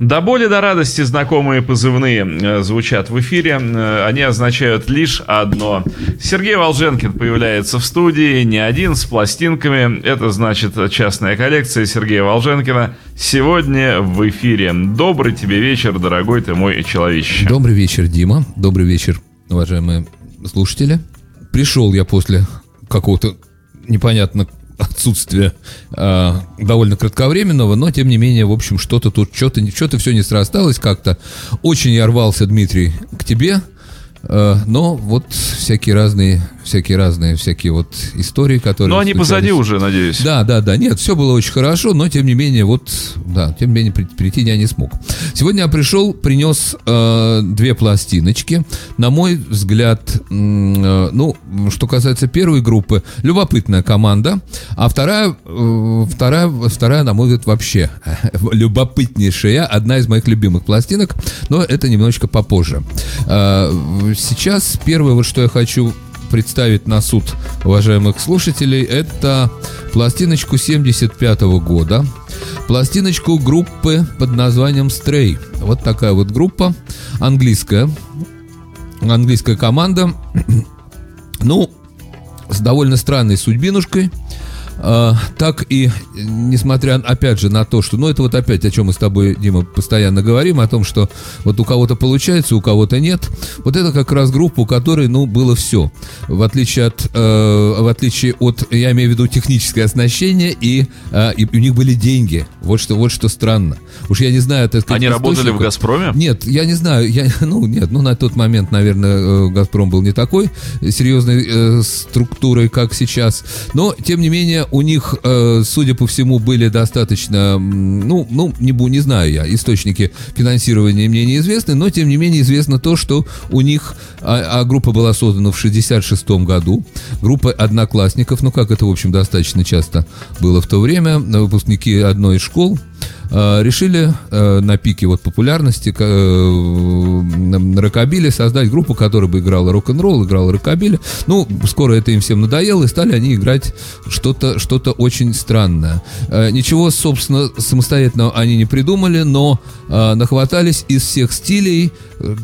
До боли до радости знакомые позывные э, звучат в эфире. Э, они означают лишь одно. Сергей Волженкин появляется в студии, не один, с пластинками. Это значит частная коллекция Сергея Волженкина. Сегодня в эфире. Добрый тебе вечер, дорогой ты мой человечище. Добрый вечер, Дима. Добрый вечер, уважаемые слушатели. Пришел я после какого-то непонятно отсутствия э, довольно кратковременного, но тем не менее, в общем, что-то тут, что-то, что-то все не срасталось как-то. Очень я рвался, Дмитрий, к тебе, но вот всякие разные всякие разные, всякие вот истории, которые... Но они случались. позади уже, надеюсь. Да, да, да. Нет, все было очень хорошо, но тем не менее, вот, да, тем не менее, прийти я не смог. Сегодня я пришел, принес э, две пластиночки. На мой взгляд, э, ну, что касается первой группы, любопытная команда, а вторая, э, вторая, вторая, на мой взгляд, вообще любопытнейшая, одна из моих любимых пластинок, но это немножечко попозже. Э, сейчас. Первое, вот что я хочу представить на суд уважаемых слушателей, это пластиночку 75 -го года, пластиночку группы под названием Stray. Вот такая вот группа, английская, английская команда, ну, с довольно странной судьбинушкой – а, так и, несмотря, опять же, на то, что, ну, это вот опять, о чем мы с тобой, Дима, постоянно говорим, о том, что вот у кого-то получается, у кого-то нет, вот это как раз группа, у которой, ну, было все. В отличие от, э, в отличие от, я имею в виду техническое оснащение, и, э, и у них были деньги. Вот что, вот что странно. Уж я не знаю, это Они работали в «Газпроме»? Нет, я не знаю, я, ну, нет, ну, на тот момент, наверное, э, «Газпром» был не такой серьезной э, структурой, как сейчас, но, тем не менее, у них, э, судя по всему, были достаточно, ну, ну не, не знаю я, источники финансирования мне неизвестны, но тем не менее известно то, что у них, а, а группа была создана в 66 году, группа одноклассников, ну как это, в общем, достаточно часто было в то время, выпускники одной из школ, Э, решили э, на пике вот популярности э, рокобили создать группу, которая бы играла рок-н-ролл, играла рокобили. Ну, скоро это им всем надоело, и стали они играть что-то что очень странное. Ничего, собственно, самостоятельно они не придумали, но нахватались из всех стилей,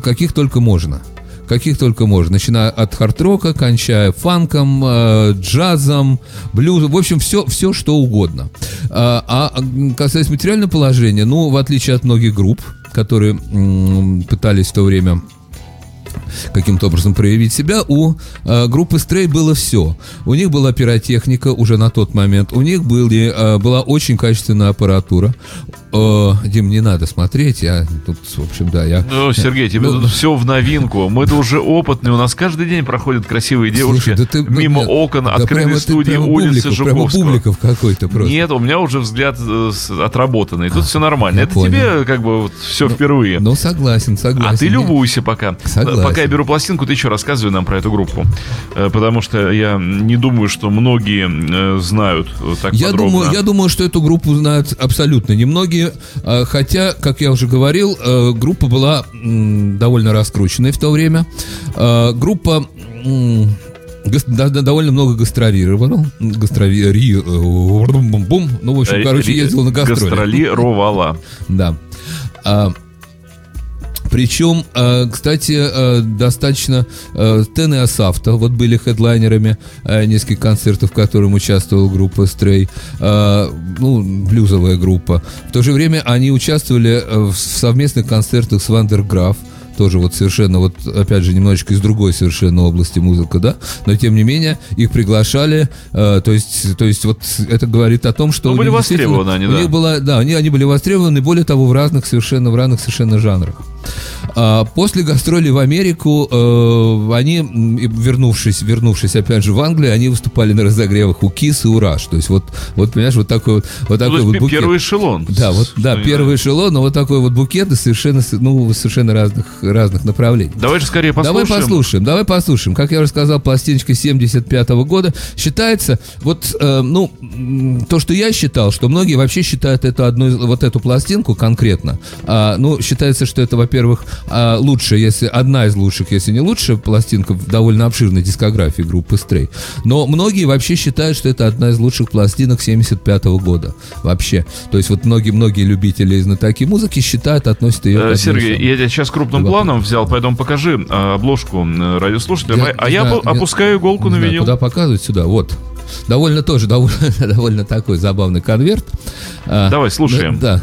каких только можно каких только можно, начиная от хард-рока, кончая фанком, э, джазом, блюзом, в общем, все, все что угодно. А, а касаясь материального положения, ну, в отличие от многих групп, которые м, пытались в то время каким-то образом проявить себя. У э, группы Стрей было все. У них была пиротехника уже на тот момент, у них были, э, была очень качественная аппаратура. Э, Дим, не надо смотреть, я тут, в общем, да, я... Ну, Сергей, тебе ну, тут все в новинку. Мы-то уже опытные, у нас каждый день проходят красивые девушки слушай, да ты, мимо да, окон, да, открытой студии, улицы Жуковского. Бубликов какой-то просто. Нет, у меня уже взгляд э, отработанный, тут а, все нормально. Это понял. тебе как бы вот, все ну, впервые. Ну, согласен, согласен. А ты любуйся пока. Согласен. Пока я беру пластинку, ты еще рассказывай нам про эту группу. Э, потому что я не думаю, что многие знают так я подробно. Думаю, я думаю, что эту группу знают абсолютно немногие а, хотя, как я уже говорил, э, группа была довольно раскрученной в то время. А, группа довольно много гастролировала. Гастроли... Бум. Ну, в общем, короче, ездил на гастроли. Гастролировала. Да. Причем, э, кстати, э, достаточно э, Тен и Асафта вот были хедлайнерами нескольких концертов, в которых участвовала группа Stray, ну, блюзовая группа. В то же время они участвовали в совместных концертах с Вандерграф, тоже вот совершенно, вот опять же, немножечко из другой совершенно области музыка, да, но тем не менее их приглашали, э, то есть, то есть вот это говорит о том, что... Ну, были востребованы они, да. Них была, да, они, они были востребованы, более того, в разных совершенно, в разных совершенно жанрах. А после гастролей в Америку э, они, вернувшись, вернувшись опять же в Англию, они выступали на разогревах у Кис и у Раш. То есть вот, вот понимаешь, вот такой вот, вот такой вот букет. Первый эшелон. Да, вот, да, первый эшелон, но вот такой вот букет из совершенно, ну, совершенно разных, разных направлений. Давай же скорее послушаем. Давай послушаем, давай послушаем. Как я уже сказал, пластиночка 75 -го года считается, вот, э, ну, то, что я считал, что многие вообще считают эту одну, вот эту пластинку конкретно, а, ну, считается, что это, во-первых, а, лучшая, если одна из лучших, если не лучшая пластинка в довольно обширной дискографии группы Stray. Но многие вообще считают, что это одна из лучших пластинок 75 года. Вообще. То есть вот многие-многие любители и знатоки музыки считают, относят ее Э, Сергей, я тебя сейчас крупным Любопытно. планом взял, поэтому покажи э, обложку радиослушателям, Я а я не- опускаю иголку на знаю, винил. Куда показывать? Сюда. Вот. Довольно тоже, довольно, довольно такой забавный конверт. А, Давай, слушаем. Да.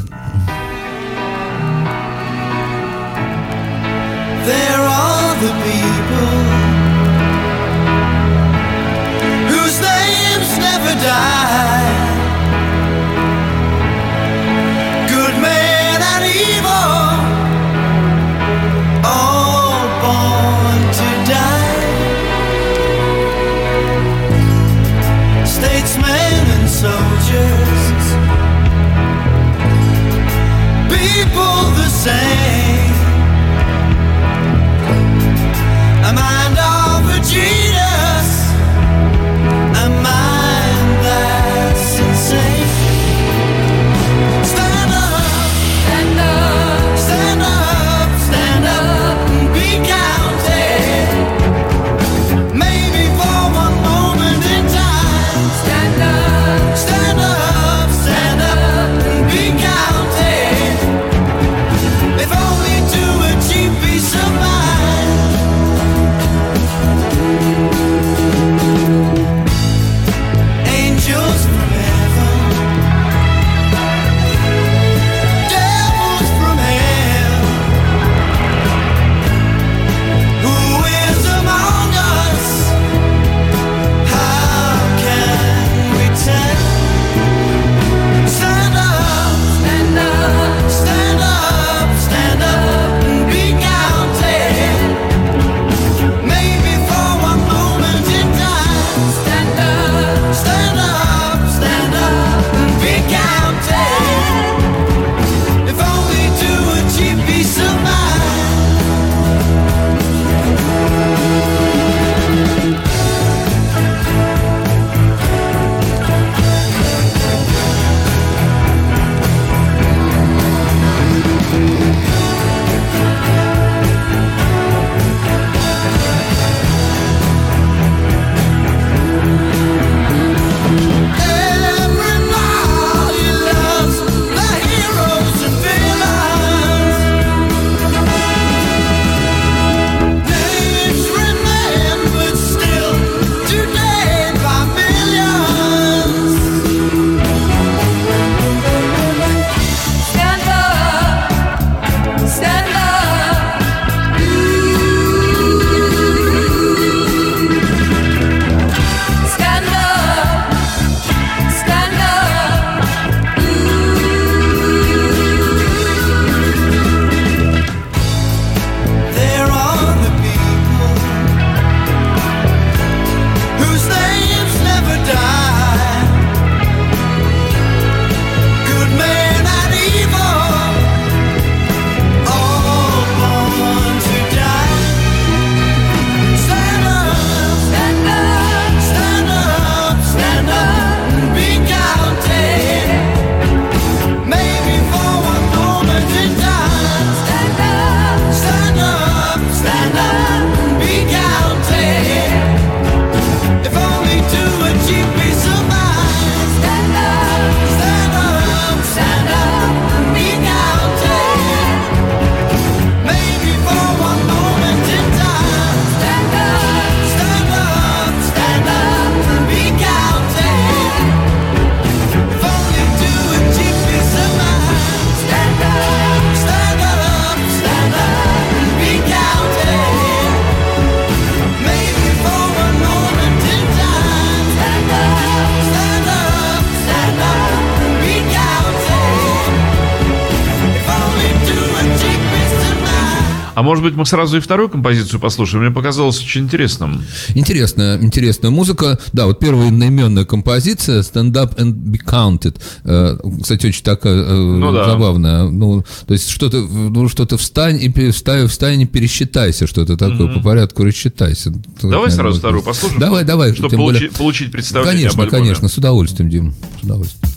Быть, мы сразу и вторую композицию послушаем? Мне показалось очень интересным. Интересная, интересная музыка. Да, вот первая одноименная композиция Stand Up and Be Counted. Э, Кстати, очень такая э, Ну да. забавная. Ну, то есть что-то, ну, что-то встань и встань, встань и пересчитайся, что-то такое, по порядку рассчитайся. Давай сразу вторую послушаем. Давай, давай. Чтобы получи- более- получить представление Конечно, конечно, с удовольствием, Дим, с удовольствием.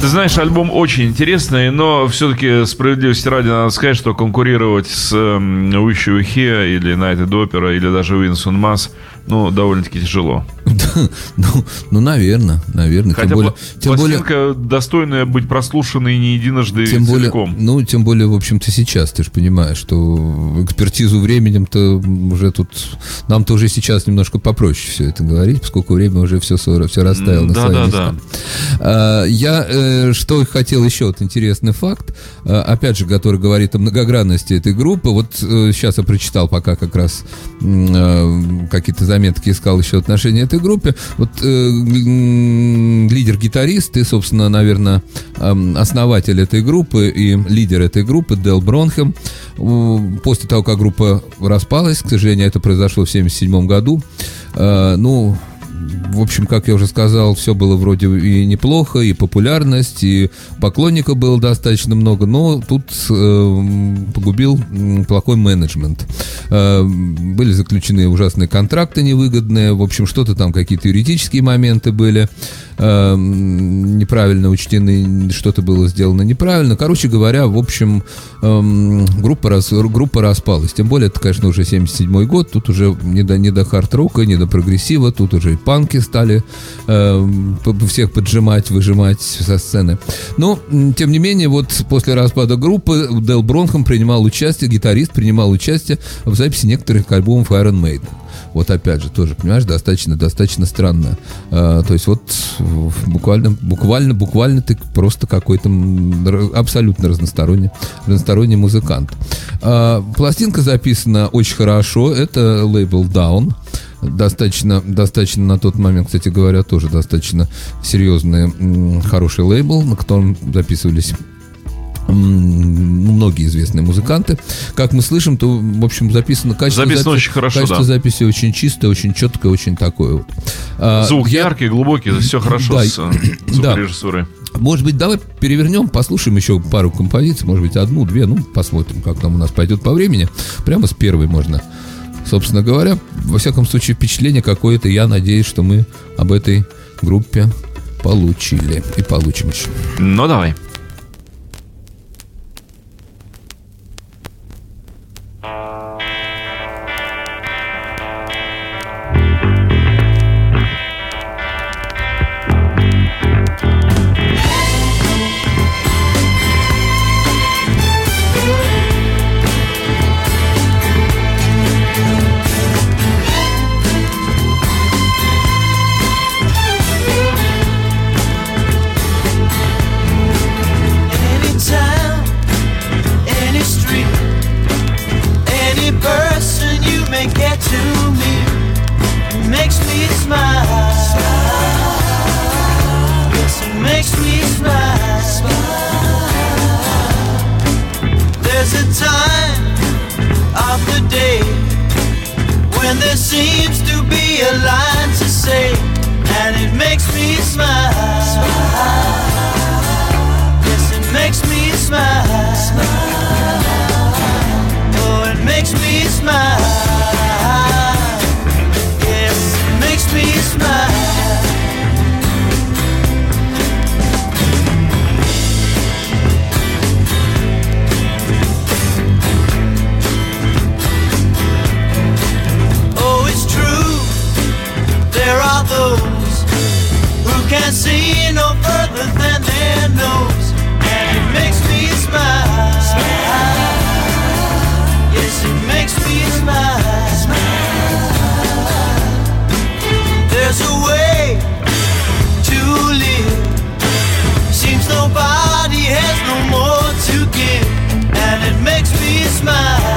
Ты знаешь, альбом очень интересный, но все-таки справедливости ради надо сказать, что конкурировать с Were Here или Night Opera или даже Винсон Масс, ну, довольно-таки тяжело. Ну, ну, наверное, наверное. Хотя тем более, тем более, достойная быть прослушанной не единожды тем более, целиком. ну, тем более, в общем-то, сейчас, ты же понимаешь, что экспертизу временем-то уже тут, нам-то уже сейчас немножко попроще все это говорить, поскольку время уже все, все расставило на Да, свои да, места. А, Я э, что хотел еще, вот интересный факт, а, опять же, который говорит о многогранности этой группы. Вот сейчас я прочитал пока как раз э, какие-то заметки искал еще отношения этой группе. Вот э, лидер-гитарист и, собственно, наверное, основатель этой группы и лидер этой группы Дел Бронхем. После того, как группа распалась, к сожалению, это произошло в 1977 году, э, ну, в общем, как я уже сказал, все было вроде и неплохо, и популярность, и поклонников было достаточно много, но тут э, погубил плохой менеджмент. Э, были заключены ужасные контракты невыгодные, в общем, что-то там, какие-то юридические моменты были э, м, неправильно учтены, что-то было сделано неправильно. Короче говоря, в общем, эм, группа, рас- группа распалась. Тем более, это, конечно, уже 77 год, тут уже не до, не до хард-рока, не до прогрессива, тут уже и панки стали эм, всех поджимать, выжимать со сцены. Но, тем не менее, вот после распада группы Дел Бронхам принимал участие, гитарист принимал участие в записи некоторых альбомов Iron Maiden. Вот опять же, тоже, понимаешь, достаточно, достаточно странно. А, то есть вот буквально, буквально, буквально ты просто какой-то абсолютно разносторонний, разносторонний музыкант. А, пластинка записана очень хорошо. Это лейбл Down. Достаточно, достаточно на тот момент, кстати говоря, тоже достаточно серьезный, хороший лейбл, на котором записывались многие известные музыканты. Как мы слышим, то, в общем, записано качество Записано записи- очень хорошо, Качество да. записи очень чистое, очень четкое, очень такое вот. А, Звук я- яркий, глубокий, все хорошо Да, с э, да. звукорежиссурой. Может быть, давай перевернем, послушаем еще пару композиций, может быть, одну, две, ну, посмотрим, как там у нас пойдет по времени. Прямо с первой можно. Собственно говоря, во всяком случае, впечатление какое-то, я надеюсь, что мы об этой группе получили и получим еще. Ну, давай. There seems to be a line to say, and it makes me smile. Yes, it makes me smile. Oh, it makes me smile. See no further than their nose, and it makes me smile. Yes, it makes me smile. There's a way to live. Seems nobody has no more to give, and it makes me smile.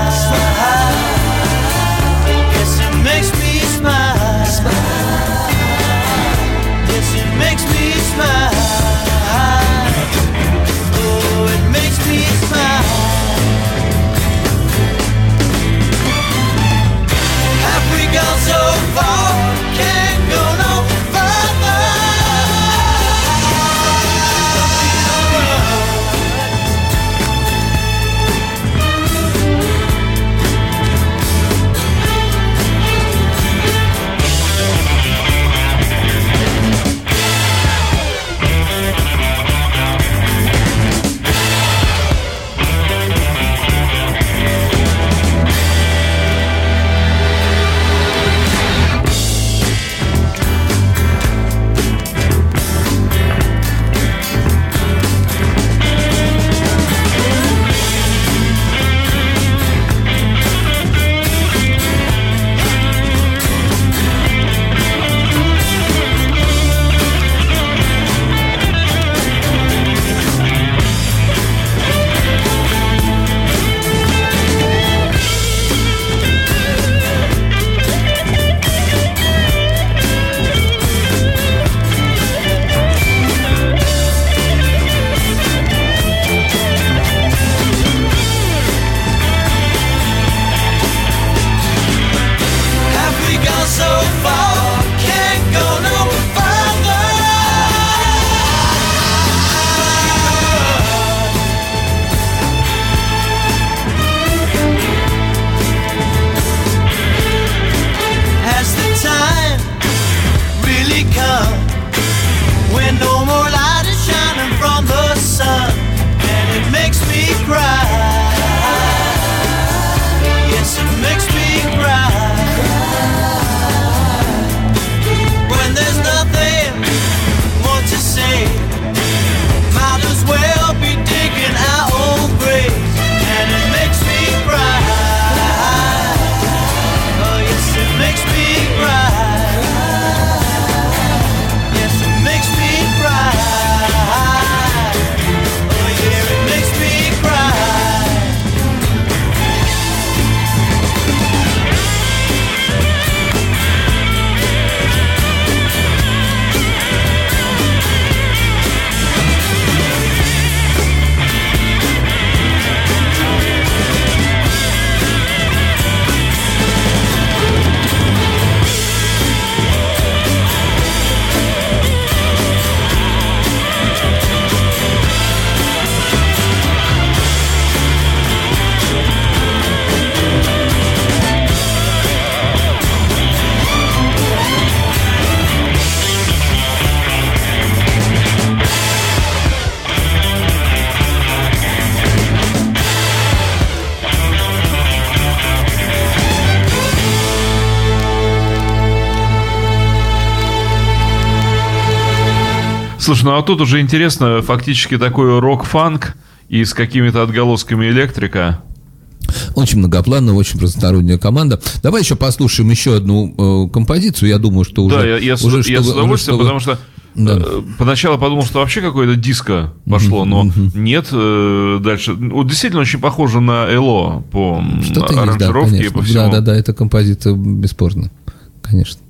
Слушай, ну а тут уже интересно, фактически такой рок-фанк и с какими-то отголосками электрика. Очень многопланная, очень разносторонняя команда. Давай еще послушаем еще одну э, композицию. Я думаю, что уже... Да, я, я, уже, я чтобы, с удовольствием, чтобы... потому что да. Э, поначалу подумал, что вообще какое-то диско пошло, но mm-hmm. нет. Э, дальше. Вот действительно очень похоже на Эло по Что-то аранжировке есть, да, и по всему. Да, да, да, это композиция бесспорно, конечно.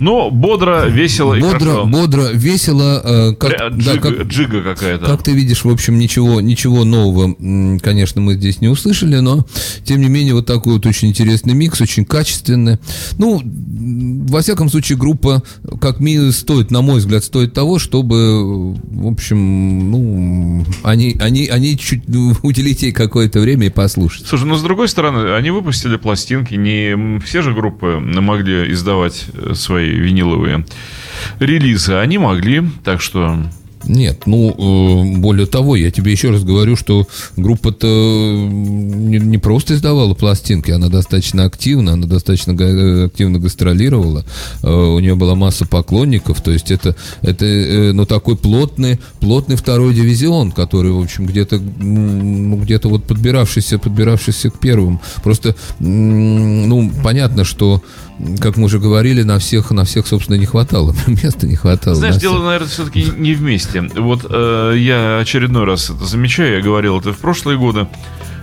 Но бодро, весело и Бодро, хорошо. бодро, весело. э, как, Пря- да, джига, как- джига какая-то. Как ты видишь, в общем, ничего, ничего нового, конечно, мы здесь не услышали, но, тем не менее, вот такой вот очень интересный микс, очень качественный. Ну, во всяком случае, группа, как минимум, стоит, на мой взгляд, стоит того, чтобы, в общем, ну, они, они, они чуть уделить ей какое-то время и послушать. Слушай, ну с другой стороны, они выпустили пластинки, не все же группы могли издавать э, свои виниловые релизы, они могли, так что Нет, ну, э, более того, я тебе еще раз говорю, что группа-то не, просто издавала пластинки, она достаточно активна, она достаточно га- активно гастролировала, э, у нее была масса поклонников, то есть это, это э, ну, такой плотный, плотный второй дивизион, который, в общем, где-то, ну, где-то вот подбиравшийся, подбиравшийся к первым. Просто, ну, понятно, что как мы уже говорили, на всех, на всех, собственно, не хватало. Места не хватало. Знаешь, на дело, всех. наверное, все-таки не вместе. Вот э, я очередной раз это замечаю, я говорил это в прошлые годы.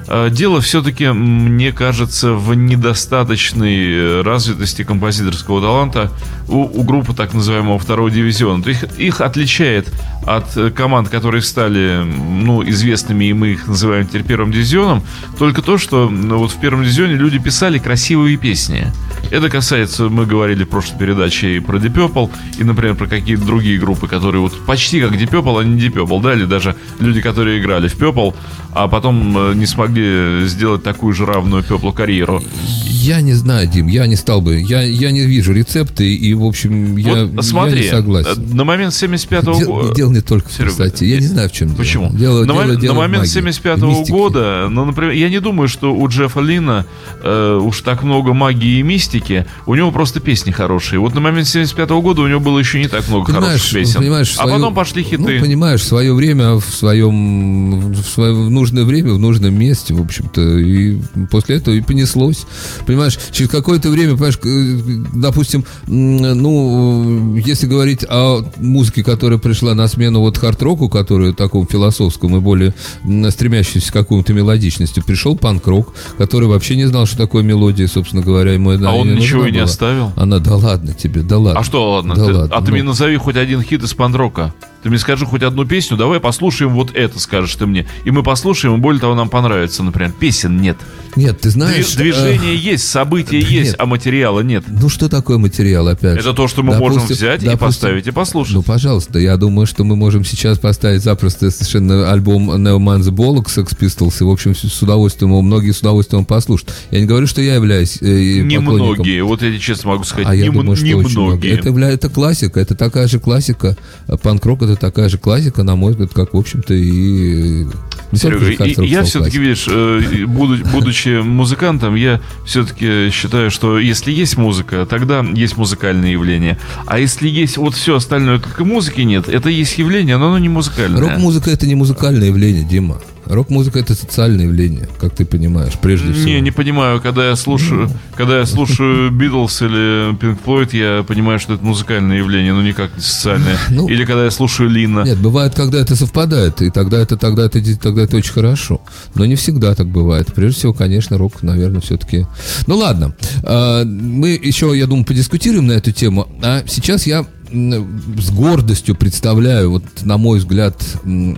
Э, Дело все-таки, мне кажется, в недостаточной э, развитости композиторского таланта у, у группы так называемого второго дивизиона. То есть их, их отличает от э, команд, которые стали ну, известными, и мы их называем теперь первым дивизионом, только то, что ну, вот в первом дивизионе люди писали красивые песни. Это касается, мы говорили в прошлой передаче и про Deep Purple, и, например, про какие-то другие группы, которые вот почти как Deep Purple, а не Deep Purple, да, или даже люди, которые играли в Purple, а потом э, не смогли сделать такую же равную Purple карьеру. Я не знаю, Дим, я не стал бы. Я, я не вижу рецепты, и, в общем, я, вот смотри, я не согласен. э, на момент 75-го Дел- года... дело не только в красоте. Я не знаю, в чем дело. Почему? Дело, на, дело- на момент магии, 75 в мистике. года, ну, например, я не думаю, что у Джеффа Лина э, уж так много магии и мистики. У него просто песни хорошие. Вот на момент 75 года у него было еще не так много Понимаешь, хороших песен. понимаешь, а свое- потом пошли хиты. Ну, понимаешь, в свое время, в своем, в свое в нужное время, в нужном месте, в общем-то, и после этого и понеслось. Понимаешь, через какое-то время, понимаешь, э, допустим, ну, если говорить о музыке, которая пришла на смену вот хард-року, которая такому философскому и более м, стремящемуся к какому-то мелодичности, пришел панк-рок, который вообще не знал, что такое мелодия, собственно говоря, ему А он нужна ничего и не была. оставил? Она, да ладно тебе, да ладно. А что, ладно? Да ты- ладно, а ты ну. мне назови хоть один хит из панк-рока. Ты мне скажи хоть одну песню, давай послушаем вот это, скажешь ты мне. И мы послушаем, и более того, нам понравится, например. Песен нет. Нет, ты знаешь... э, Движение есть, события да есть, нет. а материала нет. Ну, что такое материал, опять же? Это то, что мы Допустим- можем взять и допустим- поставить и послушать. Ну, пожалуйста, я думаю, что мы можем сейчас поставить запросто совершенно альбом Neo Man the Bollocks Sex Pistols, и, в общем, с удовольствием, многие с удовольствием послушают. Я не говорю, что я являюсь э. Немногие, вот я честно могу сказать, А я нем- думаю, что немногие. Это, это классика, это такая же классика. А Панк-рок это такая же классика, на мой взгляд, как, в общем-то, и... Серега, и- я все-таки, видишь, э, буду- будучи музыкантом, я все-таки считаю, что если есть музыка, тогда есть музыкальное явление. А если есть вот все остальное, только музыки нет, это есть явление, но оно не музыкальное. Рок-музыка это не музыкальное явление, Дима. Рок-музыка это социальное явление, как ты понимаешь, прежде всего. Не, не понимаю, когда я слушаю, когда я слушаю Битлз или Pink Floyd, я понимаю, что это музыкальное явление, но никак не социальное. Ну, или когда я слушаю Лина. Нет, бывает, когда это совпадает, и тогда это, тогда это, тогда это очень хорошо. Но не всегда так бывает. Прежде всего, конечно, рок, наверное, все-таки. Ну ладно, А, мы еще, я думаю, подискутируем на эту тему. А сейчас я с гордостью представляю, вот на мой взгляд,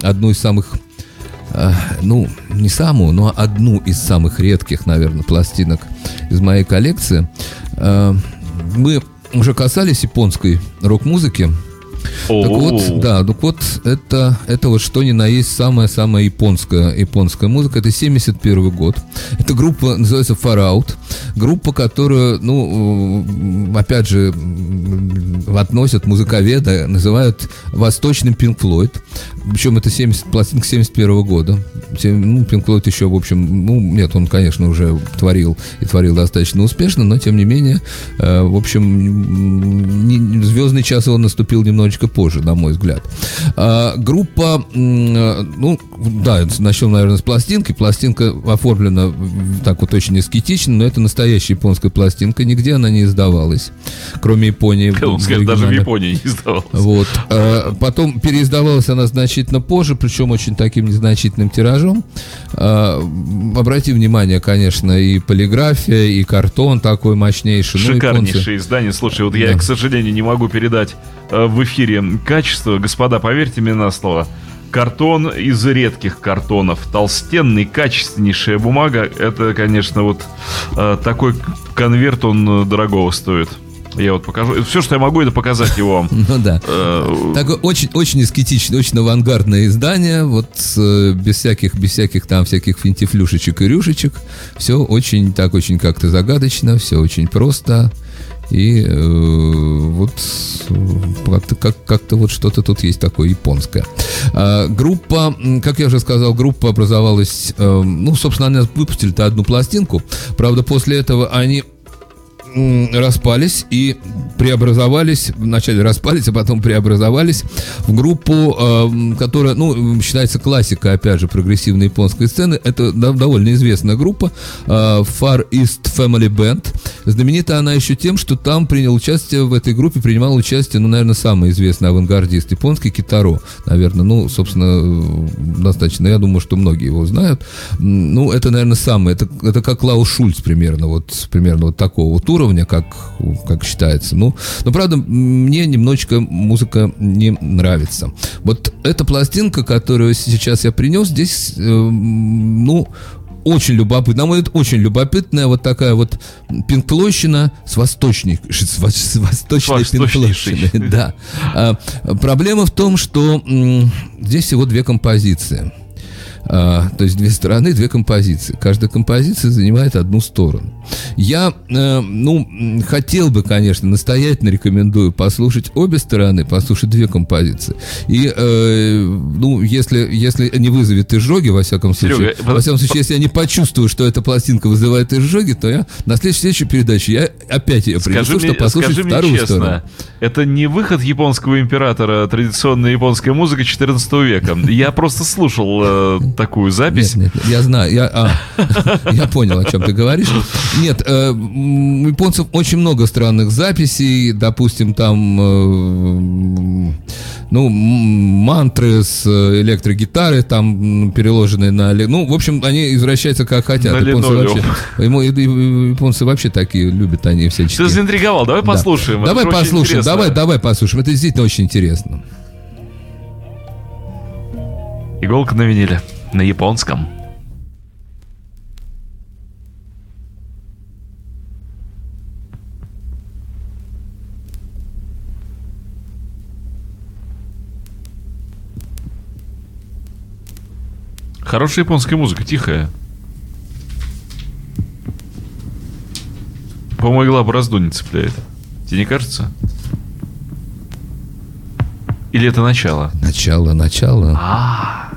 одну из самых а, ну, не самую, но одну из самых редких, наверное, пластинок из моей коллекции. А, Мы уже касались японской рок-музыки. Так вот, да, так вот, это, это вот что ни на есть самая-самая японская, японская музыка. Это 71 год. Эта группа называется Far Out. Группа, которую, ну, опять же, относят музыковеды, называют восточным Pink Floyd. Причем это 70, пластинка 71 года. Сем- Ну, Pink Floyd еще, в общем, ну, нет, он, конечно, уже творил и творил достаточно успешно, но, тем не менее, э, в общем, не- звездный час его наступил немножечко позже, на мой взгляд. А, группа, э, ну, да, начнем, наверное, с пластинки. Пластинка оформлена так вот очень эскетично, но это настоящая японская пластинка. Нигде она не издавалась, кроме Японии. Он скажет, даже в. Японии не издавался. Вот. А, Потом переиздавалась она значительно позже, причем очень таким незначительным тиражом. А, Обрати внимание, конечно, и полиграфия, и картон такой мощнейший. Ну, Шикарнейшее издание. Слушай, вот я, Да. к сожалению, не могу передать э, в эфире качество. Господа, поверьте мне на слово. Картон из редких картонов. Толстенный, качественнейшая бумага. Это, конечно, вот э, такой конверт, он э, дорогого стоит. Я вот покажу. Все, что я могу, это показать его вам. Ну да. Э, Такое очень, очень эскетичное, очень авангардное издание, вот э, без всяких, без всяких там всяких финтифлюшечек и рюшечек. Все очень так, очень как-то загадочно, все очень просто. И э, вот э, как-то, как, как-то вот что-то тут есть такое японское. А, группа, как я уже сказал, группа образовалась, э, ну, собственно, они выпустили-то одну пластинку. Правда, после этого они распались и преобразовались, вначале распались, а потом преобразовались в группу, эм, которая, ну, считается классикой, опять же, прогрессивной японской сцены. Это дов- довольно известная группа э, Far East Family Band. Знаменита она еще тем, что там принял участие, в этой группе принимал участие, ну, наверное, самый известный авангардист японский Китаро. Наверное, ну, собственно, э, достаточно. Я думаю, что многие его знают. Ну, это, наверное, самый. Это, это как Клаус Шульц примерно, вот, примерно вот такого вот уровня, как, как считается. Ну, но, правда, мне немножечко музыка не нравится. Вот эта пластинка, которую сейчас я принес, здесь, э, ну, очень любопытно, на мой взгляд, очень любопытная вот такая вот пинклощина с восточной, с, во- с восточной пинклощиной. Да. А, проблема в том, что м, здесь всего две композиции. А, то есть две стороны, две композиции. Каждая композиция занимает одну сторону. Я, э, ну, хотел бы, конечно, настоятельно рекомендую послушать обе стороны, послушать две композиции. И, э, ну, если, если не вызовет изжоги, во всяком случае, Серега, во всяком случае, если я не почувствую, что эта пластинка вызывает изжоги, то я на следующей, следующей передаче я опять ее принесу, мне, чтобы послушать скажи мне вторую честно, сторону. это не выход японского императора, традиционная японская музыка 14 века. Я просто слушал э, такую запись. Нет, нет, я знаю, я, а, я понял, о чем ты говоришь. Нет, э, у японцев очень много странных записей, допустим, там, э, ну, мантры с э, электрогитары, там переложенные на, ну, в общем, они извращаются как хотят. На Японцы линолеум. вообще, ему- японцы вообще такие любят они всячески. Ты заинтриговал, давай Да. послушаем. Давай послушаем, давай, давай послушаем. Это действительно очень интересно. Иголка на виниле. На японском. Хорошая японская музыка, тихая. По-моему, игла борозду не цепляет. Тебе не кажется? Или это начало? Начало, начало. А,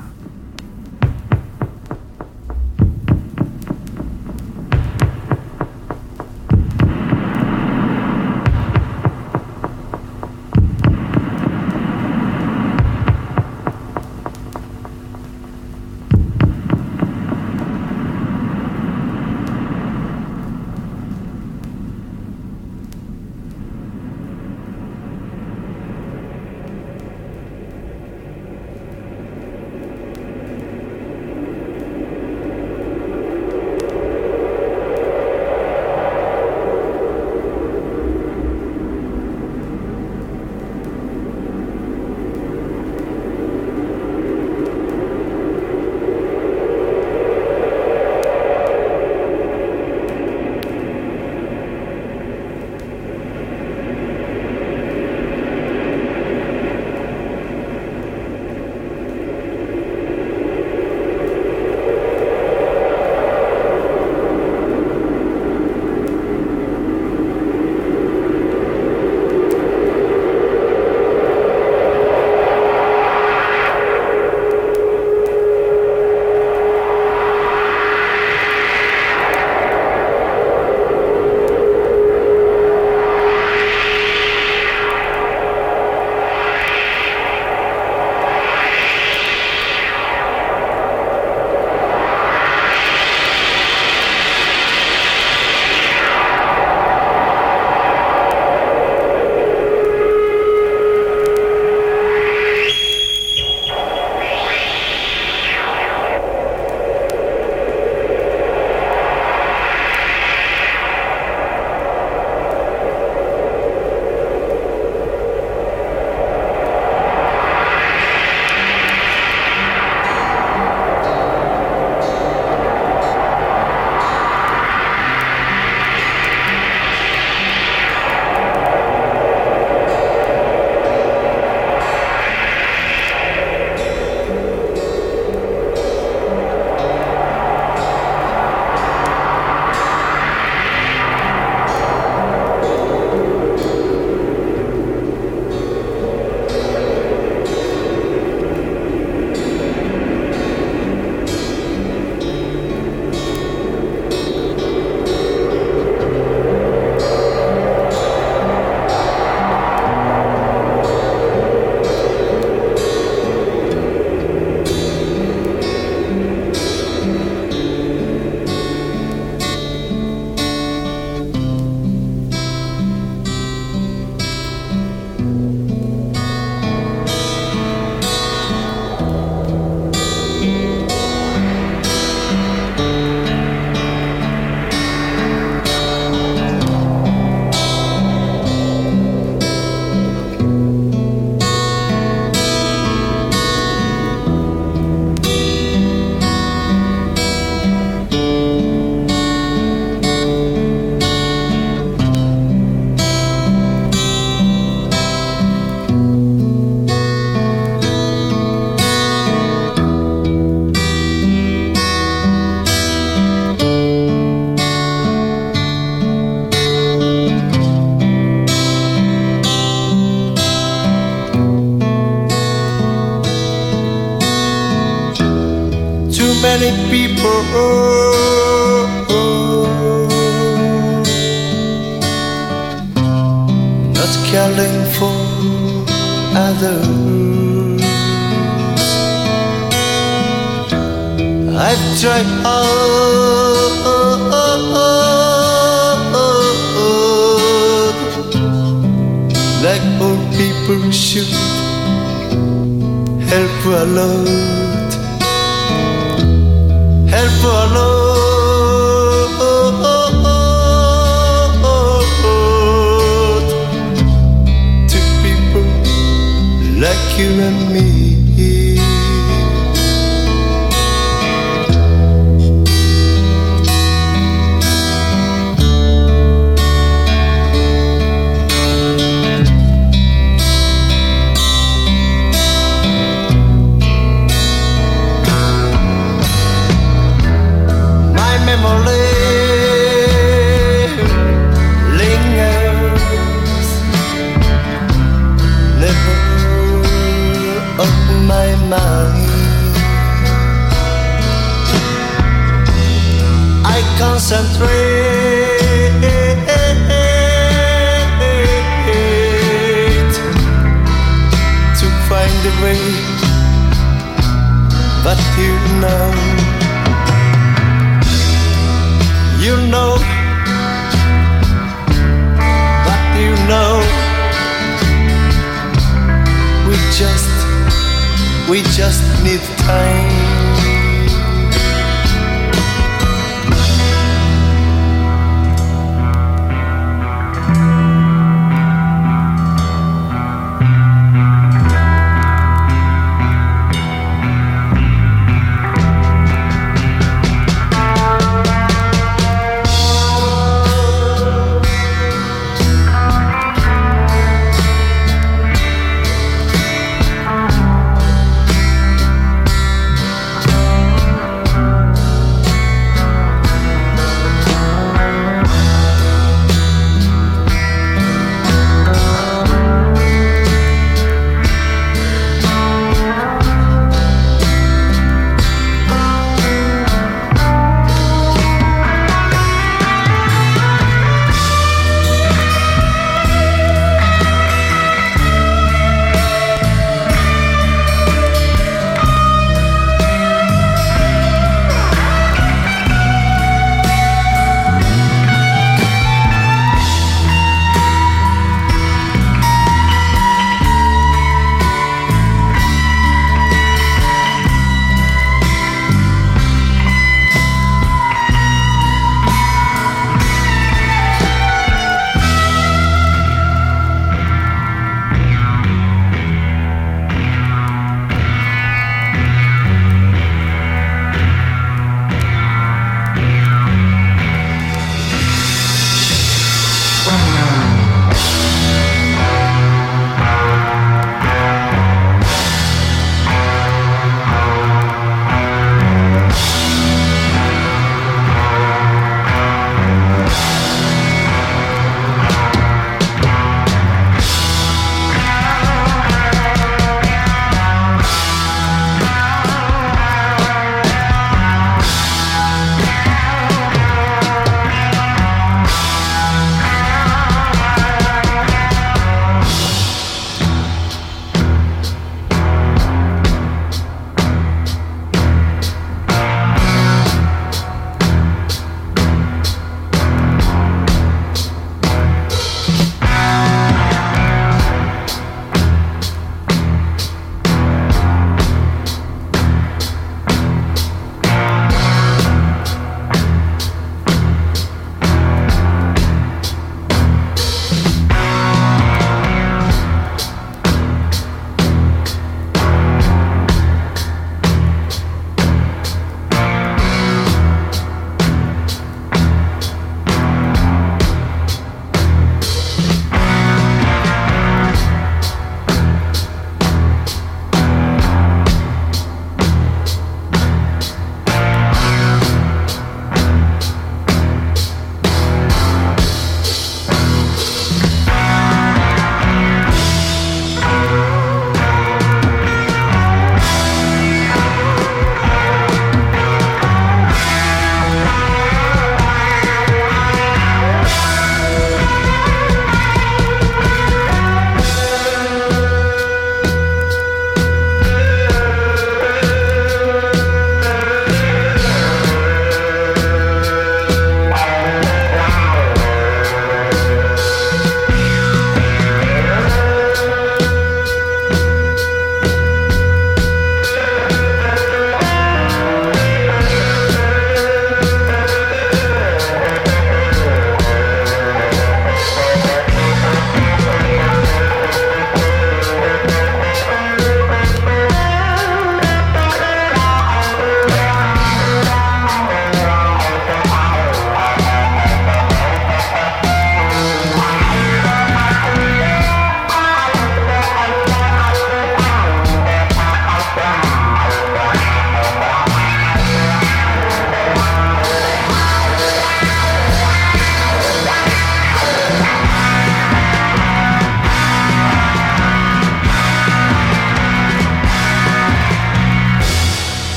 love.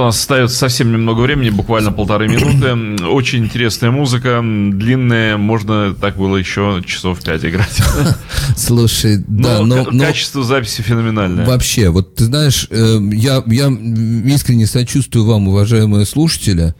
У нас остается совсем немного времени, буквально полторы минуты. Очень интересная музыка, длинная, можно так было еще часов пять играть. Слушай, да, Но но, ка- но качество записи феноменальное. вообще, вот ты знаешь, э, я, я искренне сочувствую вам, уважаемые слушатели,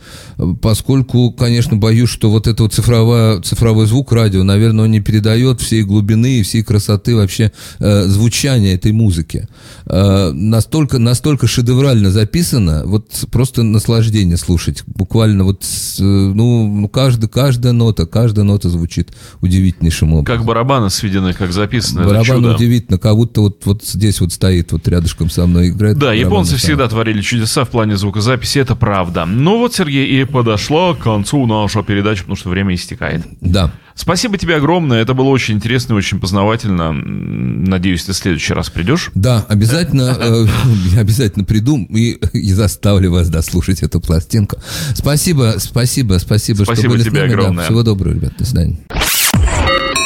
поскольку, конечно, боюсь, что вот это вот цифровая, цифровой звук радио, наверное, он не передает всей глубины и всей красоты вообще э, звучания этой музыки. Э, настолько, настолько шедеврально записано, вот просто наслаждение слушать. Буквально вот, э, ну, ну, каждая, каждая нота, каждая нота звучит удивительнейшим образом. Как барабаны сведены, как записано. это Барабан чудо. удивительно, как будто вот, вот здесь вот стоит, вот рядышком со мной играет. Да, японцы да. всегда творили чудеса в плане звукозаписи, это правда. Ну вот, Сергей, и подошла к концу наша передача, потому что время истекает. Да. Спасибо тебе огромное. Это было очень интересно и очень познавательно. Надеюсь, ты в следующий раз придешь. Да, обязательно, э, я обязательно приду и, и заставлю вас дослушать эту пластинку. Спасибо, спасибо, спасибо, что были тебе с нами. Да, огромное. всего доброго, ребят, до свидания.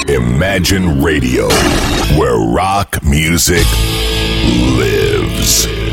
Imagine Radio, where rock music lives.